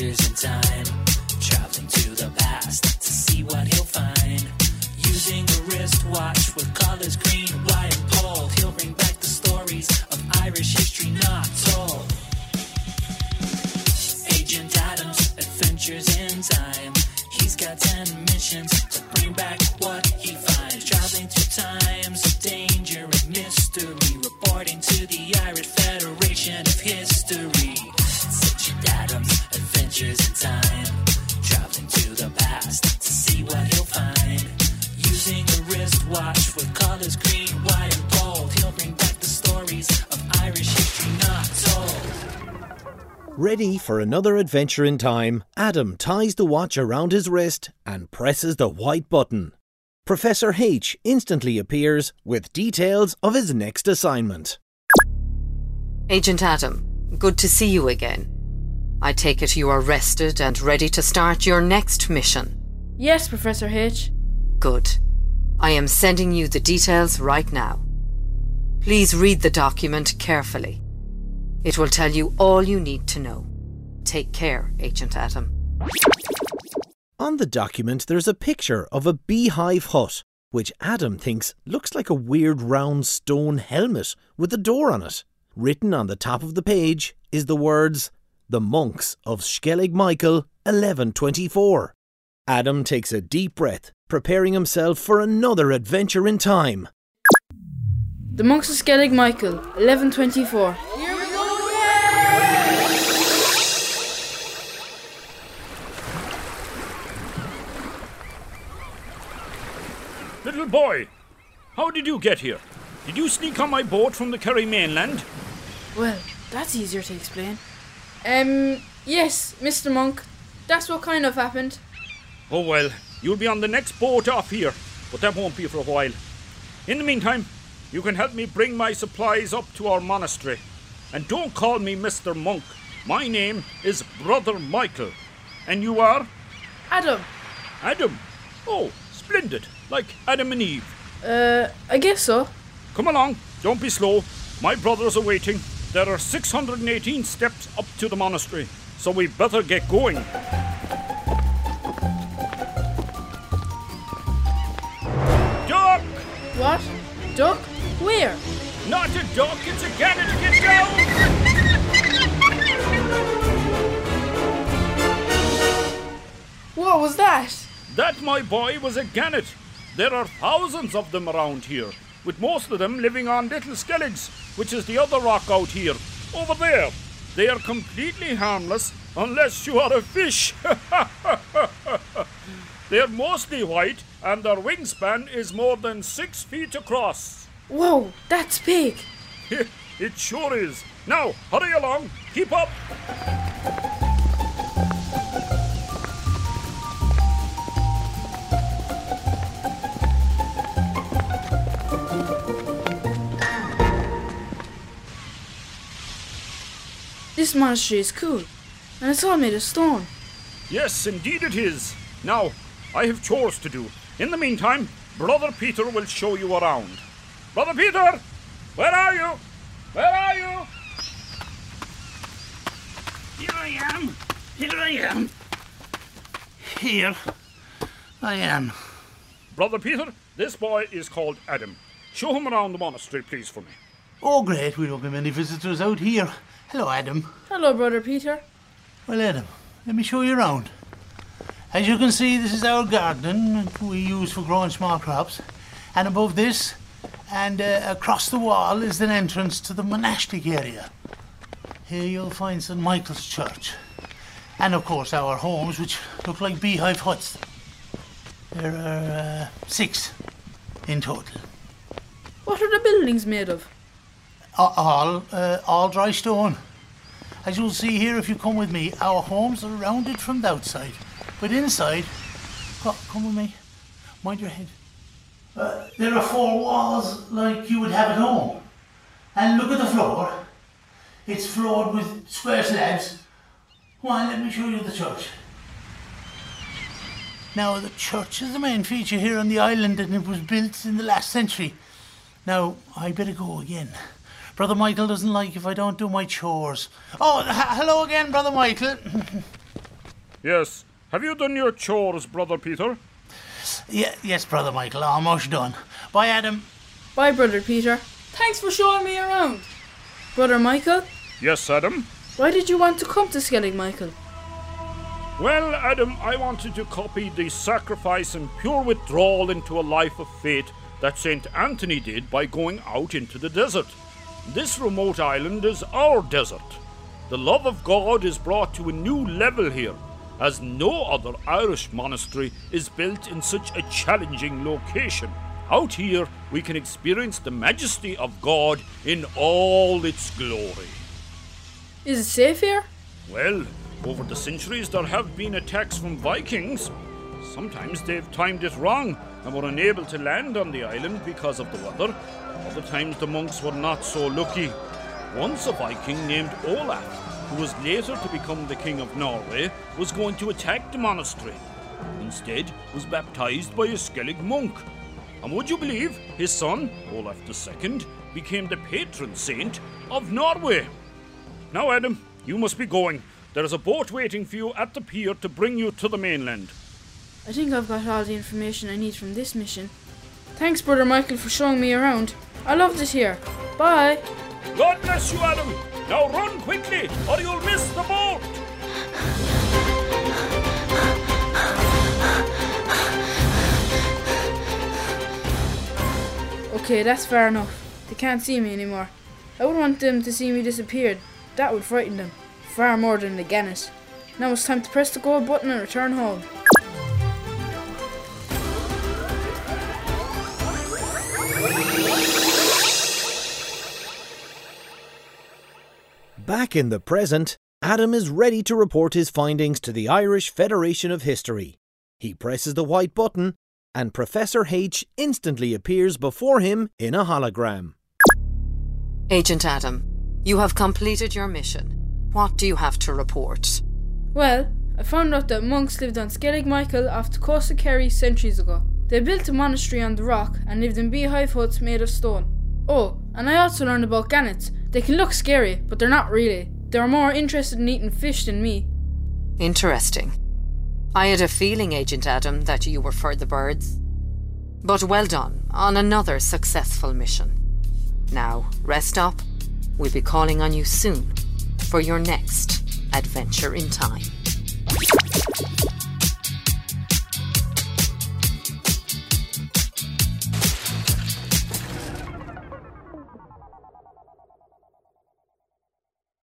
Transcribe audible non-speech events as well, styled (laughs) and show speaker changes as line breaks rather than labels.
adventures in time. Traveling to the past to see what he'll find. Using a wristwatch with colors green, white, and gold. He'll bring back the stories of Irish history not told. Agent Adams, adventures in time. He's got ten missions to bring back what he finds. Traveling through times of danger and mystery. Reporting to the Irish Federation
Ready for another adventure in time, Adam ties the watch around his wrist and presses the white button. Professor H instantly appears with details of his next assignment.
Agent Adam, good to see you again. I take it you are rested and ready to start your next mission.
Yes, Professor H.
Good. I am sending you the details right now. Please read the document carefully. It will tell you all you need to know. Take care, Agent Adam.
On the document, there's a picture of a beehive hut, which Adam thinks looks like a weird round stone helmet with a door on it. Written on the top of the page is the words, The Monks of Skellig Michael 1124. Adam takes a deep breath, preparing himself for another adventure in time.
The Monks of Skellig Michael, 1124.
Boy, how did you get here? Did you sneak on my boat from the Kerry mainland?
Well, that's easier to explain. Um, yes, Mr. Monk. That's what kind of happened.
Oh well, you'll be on the next boat off here, but that won't be for a while. In the meantime, you can help me bring my supplies up to our monastery. And don't call me Mr. Monk. My name is Brother Michael. And you are?
Adam,
Adam. Oh, splendid. Like Adam and Eve.
uh, I guess so.
Come along, don't be slow. My brothers are waiting. There are 618 steps up to the monastery, so we better get going. Duck!
What? Duck? Where?
Not a duck, it's a gannet! Get down!
What was that?
That, my boy, was a gannet. There are thousands of them around here, with most of them living on little skelligs, which is the other rock out here. Over there. They are completely harmless unless you are a fish. (laughs) They're mostly white, and their wingspan is more than six feet across.
Whoa, that's big. (laughs)
it sure is. Now, hurry along. Keep up.
This monastery is cool, and it's all made of stone.
Yes, indeed it is. Now, I have chores to do. In the meantime, Brother Peter will show you around. Brother Peter! Where are you? Where are you?
Here I am. Here I am. Here I am.
Brother Peter, this boy is called Adam. Show him around the monastery, please, for me.
Oh, great. We don't have many visitors out here. Hello, Adam.
Hello, Brother Peter.
Well, Adam, let me show you around. As you can see, this is our garden that we use for growing small crops. And above this, and uh, across the wall, is an entrance to the monastic area. Here you'll find St. Michael's Church. And of course, our homes, which look like beehive huts. There are uh, six in total.
What are the buildings made of?
All uh, all dry stone. As you'll see here if you come with me, our homes are rounded from the outside, but inside, co- come with me, mind your head. Uh, there are four walls like you would have at home, and look at the floor. It's floored with square slabs. Why, let me show you the church. Now, the church is the main feature here on the island, and it was built in the last century. Now, I better go again. Brother Michael doesn't like if I don't do my chores. Oh, h- hello again, Brother Michael. (laughs)
Yes. Have you done your chores, Brother Peter?
Yeah, yes, Brother Michael, almost done. Bye, Adam.
Bye, Brother Peter. Thanks for showing me around. Brother Michael,
Yes, Adam.
why did you want to come to Skellig Michael?
Well, Adam, I wanted to copy the sacrifice and pure withdrawal into a life of faith that St. Anthony did by going out into the desert. This remote island is our desert. The love of God is brought to a new level here, as no other Irish monastery is built in such a challenging location. Out here, we can experience the majesty of God in all its glory.
Is it safe here?
Well, over the centuries, there have been attacks from Vikings. Sometimes they've timed it wrong and were unable to land on the island because of the weather. Other times, the monks were not so lucky. Once, a Viking named Olaf, who was later to become the King of Norway, was going to attack the monastery. Instead, was baptized by a Skellig monk. And would you believe his son, Olaf II, became the patron saint of Norway? Now, Adam, you must be going. There is a boat waiting for you at the pier to bring you to the mainland.
I think I've got all the information I need from this mission. Thanks, Brother Michael, for showing me around. I love this here. Bye.
God bless you, Adam. Now run quickly, or you'll miss the boat.
Okay, that's fair enough. They can't see me anymore. I wouldn't want them to see me disappeared. That would frighten them. Far more than the Guinness. Now it's time to press the go button and return home.
Back in the present, Adam is ready to report his findings to the Irish Federation of History. He presses the white button, and Professor H instantly appears before him in a hologram.
Agent Adam, you have completed your mission. What do you have to report?
Well, I found out that monks lived on Skellig Michael off the coast of Kerry centuries ago. They built a monastery on the rock and lived in beehive huts made of stone. Oh, and I also learned about gannets. They can look scary, but they're not really. They're more interested in eating fish than me.
Interesting. I had a feeling, Agent Adam, that you were for the birds. But well done on another successful mission. Now, rest up. We'll be calling on you soon for your next adventure in time.